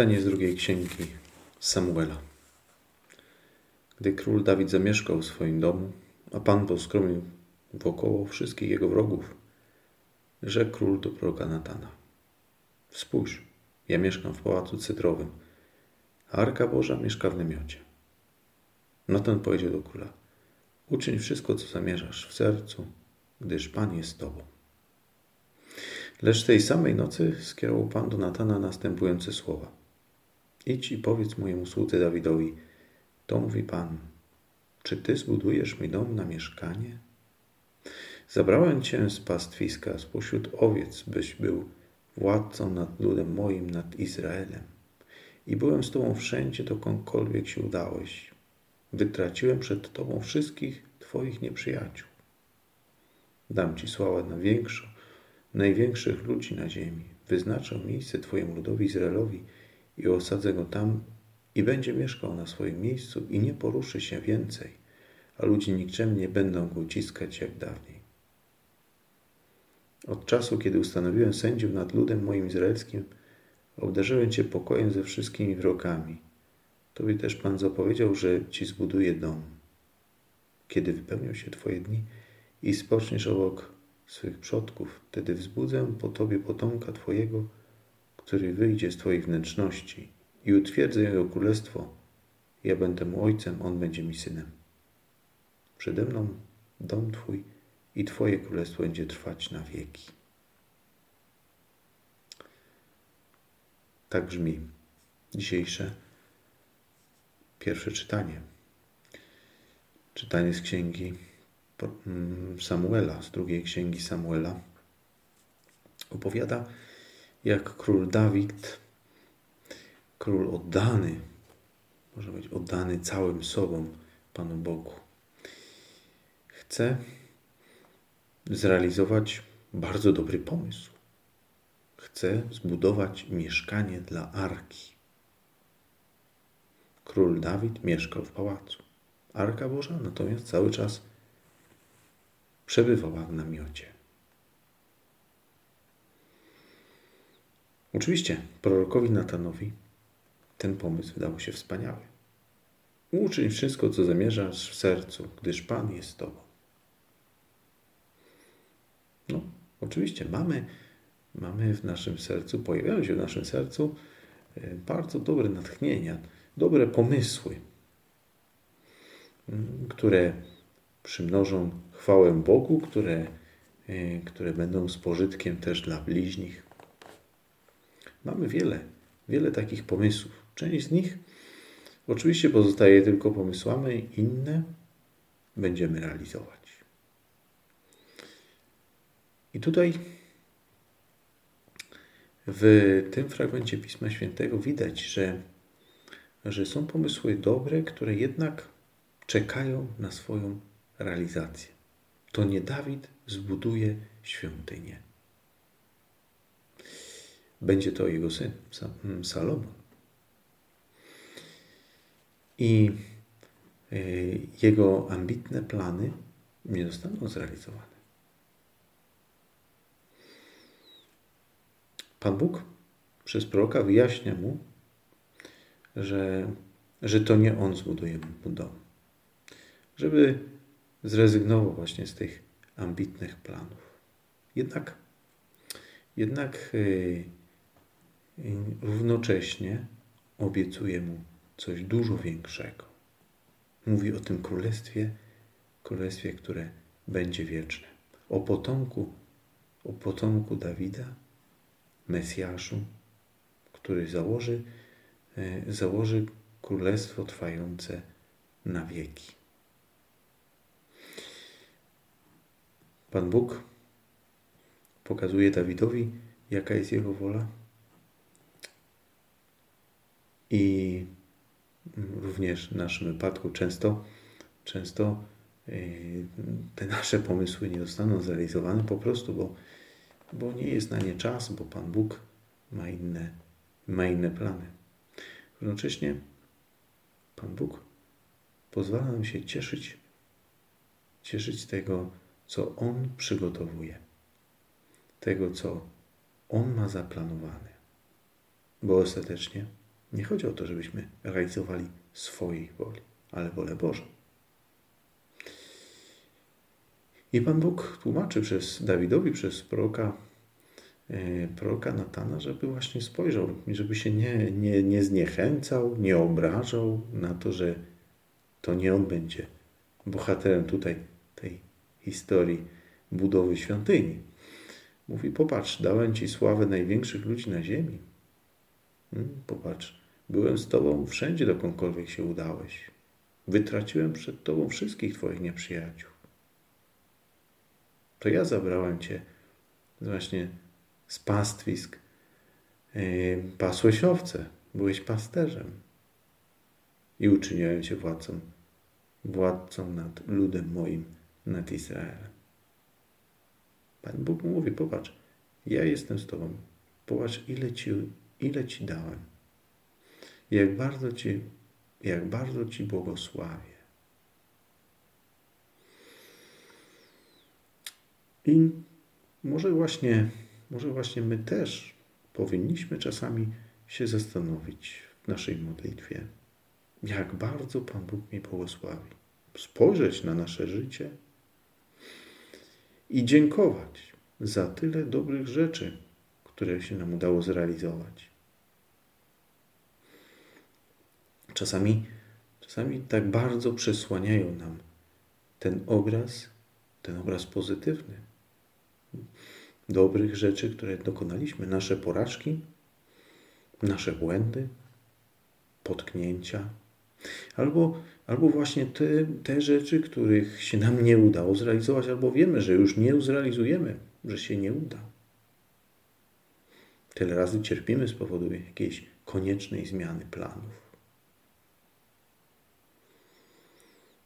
Czytanie z drugiej księgi Samuela. Gdy król Dawid zamieszkał w swoim domu, a Pan poskromił wokoło wszystkich jego wrogów, rzekł król do proroka Natana. Spójrz, ja mieszkam w pałacu cydrowym, a Arka Boża mieszka w namiocie. Natan powiedział do króla, uczyń wszystko, co zamierzasz w sercu, gdyż Pan jest z tobą. Lecz tej samej nocy skierował Pan do Natana następujące słowa. Idź i powiedz mojemu słudze Dawidowi, to mówi Pan, czy Ty zbudujesz mi dom na mieszkanie? Zabrałem Cię z pastwiska, spośród owiec, byś był władcą nad ludem moim, nad Izraelem. I byłem z Tobą wszędzie, dokądkolwiek się udałeś. Wytraciłem przed Tobą wszystkich Twoich nieprzyjaciół. Dam Ci sławę na większą, największych ludzi na ziemi. Wyznaczę miejsce Twojemu ludowi Izraelowi i osadzę go tam i będzie mieszkał na swoim miejscu i nie poruszy się więcej, a ludzie nikczemnie będą go uciskać jak dawniej. Od czasu, kiedy ustanowiłem sędziów nad ludem moim izraelskim, obdarzyłem Cię pokojem ze wszystkimi wrogami. Tobie też Pan zapowiedział, że Ci zbuduje dom. Kiedy wypełnią się Twoje dni i spoczniesz obok swych przodków, wtedy wzbudzę po Tobie potomka Twojego, który wyjdzie z Twojej wnętrzności i utwierdzę Jego królestwo. Ja będę mu ojcem, on będzie mi synem. Przede mną dom Twój i Twoje królestwo będzie trwać na wieki. Tak brzmi dzisiejsze pierwsze czytanie. Czytanie z księgi mm, Samuela, z drugiej księgi Samuela. Opowiada, jak król Dawid, król oddany, można być oddany całym sobą Panu Bogu, chce zrealizować bardzo dobry pomysł. Chce zbudować mieszkanie dla Arki. Król Dawid mieszkał w pałacu. Arka Boża natomiast cały czas przebywała w namiocie. Oczywiście prorokowi Natanowi ten pomysł wydał się wspaniały. Uczyń wszystko, co zamierzasz w sercu, gdyż Pan jest z Tobą. No, oczywiście mamy, mamy w naszym sercu, pojawiają się w naszym sercu e, bardzo dobre natchnienia, dobre pomysły, które przymnożą chwałę Bogu, które, e, które będą z pożytkiem też dla bliźnich. Mamy wiele, wiele takich pomysłów. Część z nich oczywiście pozostaje tylko pomysłami, inne będziemy realizować. I tutaj w tym fragmencie Pisma Świętego widać, że, że są pomysły dobre, które jednak czekają na swoją realizację. To nie Dawid zbuduje świątynię będzie to jego syn, mm, Salomon. I e, jego ambitne plany nie zostaną zrealizowane. Pan Bóg przez proroka wyjaśnia mu, że, że to nie on zbuduje mu dom. Żeby zrezygnował właśnie z tych ambitnych planów. Jednak, jednak yy, równocześnie obiecuje mu coś dużo większego. Mówi o tym królestwie, królestwie, które będzie wieczne. O potomku, o potomku Dawida, Mesjaszu, który założy, e, założy królestwo trwające na wieki. Pan Bóg pokazuje Dawidowi, jaka jest jego wola, i również w naszym wypadku często, często y, te nasze pomysły nie zostaną zrealizowane po prostu, bo, bo nie jest na nie czas, bo Pan Bóg ma inne, ma inne plany. Równocześnie Pan Bóg pozwala nam się cieszyć, cieszyć tego, co On przygotowuje, tego, co On ma zaplanowane, bo ostatecznie Nie chodzi o to, żebyśmy realizowali swojej woli, ale wolę Bożą. I Pan Bóg tłumaczy przez Dawidowi, przez proroka, e, proroka Natana, żeby właśnie spojrzał, żeby się nie, nie, nie zniechęcał, nie obrażał na to, że to nie on będzie bohaterem tutaj tej historii budowy świątyni. Mówi, popatrz, dałem Ci sławę największych ludzi na ziemi. Hmm, popatrz, byłem z Tobą wszędzie, dokądkolwiek się udałeś. Wytraciłem przed Tobą wszystkich Twoich nieprzyjaciół. To ja zabrałem Cię właśnie z pastwisk. Yy, pasłeś owce, byłeś pasterzem. I uczyniłem Cię władcą, władcą nad ludem moim, nad Izraelem. Pan Bóg mówi, popatrz, ja jestem z Tobą. Popatrz, ile Ci, ile ci dałem. Jak bardzo Ci, jak bardzo Ci błogosławię. I może właśnie, może właśnie my też powinniśmy czasami się zastanowić w naszej modlitwie, jak bardzo Pan Bóg mi błogosławi. Spojrzeć na nasze życie i dziękować za tyle dobrych rzeczy, które się nam udało zrealizować. Czasami, czasami tak bardzo przesłaniają nam ten obraz, ten obraz pozytywny, dobrych rzeczy, które dokonaliśmy, nasze porażki, nasze błędy, potknięcia, albo, albo właśnie te, te rzeczy, których się nam nie udało zrealizować, albo wiemy, że już nie zrealizujemy, że się nie uda. Tyle razy cierpimy z powodu jakiejś koniecznej zmiany planów.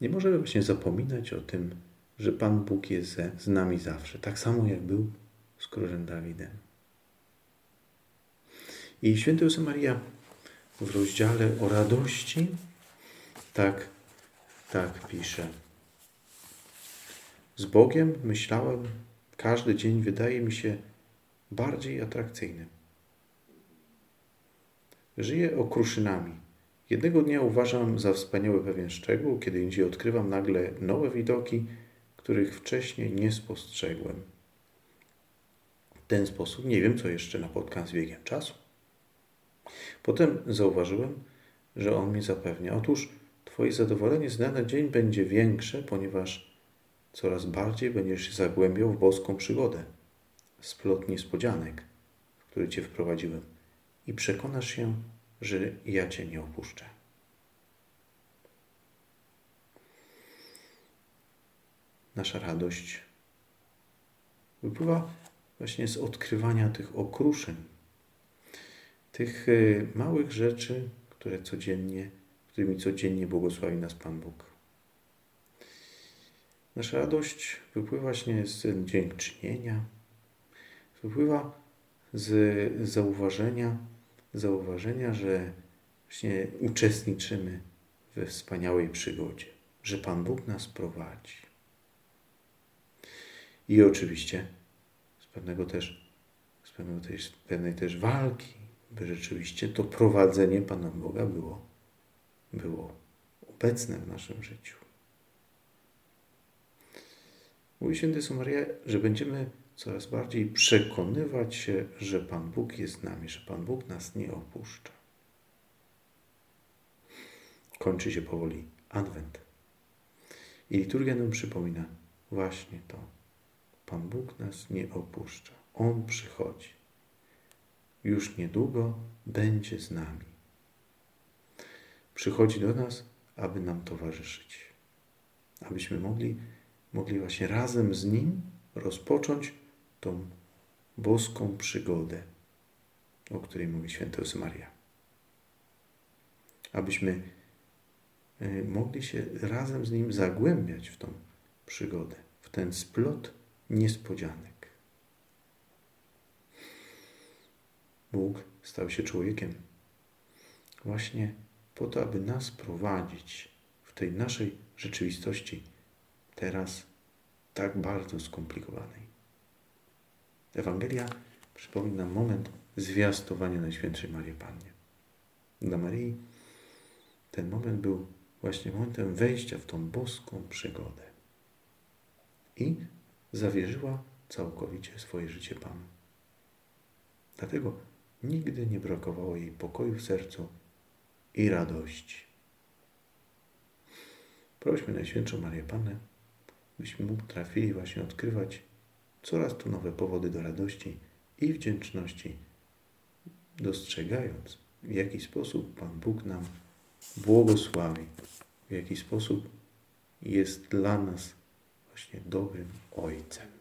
Nie możemy właśnie zapominać o tym, że Pan Bóg jest z nami zawsze, tak samo jak był z królem Dawidem. I święty Józef Maria w rozdziale o radości tak, tak pisze. Z Bogiem myślałem, każdy dzień wydaje mi się bardziej atrakcyjny. Żyję okruszynami. Jednego dnia uważam za wspaniały pewien szczegół, kiedy indziej odkrywam nagle nowe widoki, których wcześniej nie spostrzegłem. W ten sposób nie wiem, co jeszcze napotkam z biegiem czasu. Potem zauważyłem, że on mi zapewnia. Otóż Twoje zadowolenie z dnia na dzień będzie większe, ponieważ coraz bardziej będziesz się zagłębiał w boską przygodę, splot niespodzianek, w który Cię wprowadziłem i przekonasz się, że ja Cię nie opuszczę. Nasza radość wypływa właśnie z odkrywania tych okruszeń, tych y, małych rzeczy, które codziennie którymi codziennie błogosławi nas Pan Bóg. Nasza radość wypływa właśnie z dziękczynienia, wypływa z zauważenia, zauważenia, że właśnie uczestniczymy we wspaniałej przygodzie, że Pan Bóg nas prowadzi. I oczywiście z pewnego też, z pewnego też, pewnej też walki, by rzeczywiście to prowadzenie Pana Boga było było obecne w naszym życiu. Mówi święty Maria, że będziemy coraz bardziej przekonywać się, że Pan Bóg jest z nami, że Pan Bóg nas nie opuszcza. Kończy się powoli Adwent. I liturgia nam przypomina właśnie to. Pan Bóg nas nie opuszcza. On przychodzi. Już niedługo będzie z nami przychodzi do nas, aby nam towarzyszyć. Abyśmy mogli, mogli właśnie razem z Nim rozpocząć tą boską przygodę, o której mówi święty Maria. Abyśmy e, mogli się razem z Nim zagłębiać w tą przygodę, w ten splot niespodzianek. Bóg stał się człowiekiem właśnie po to, aby nas prowadzić w tej naszej rzeczywistości, teraz tak bardzo skomplikowanej. Ewangelia przypomina moment zwiastowania Najświętszej Marii Pannie. Dla Maryi ten moment był właśnie momentem wejścia w tą boską przygodę. I zawierzyła całkowicie swoje życie Panu. Dlatego nigdy nie brakowało jej pokoju w sercu i radości. Prośmy Najświętszą Marię Pannę, byśmy mu trafili właśnie odkrywać coraz to nowe powody do radości i wdzięczności, dostrzegając, w jaki sposób Pan Bóg nam błogosławi, w jaki sposób jest dla nas właśnie dobrym Ojcem.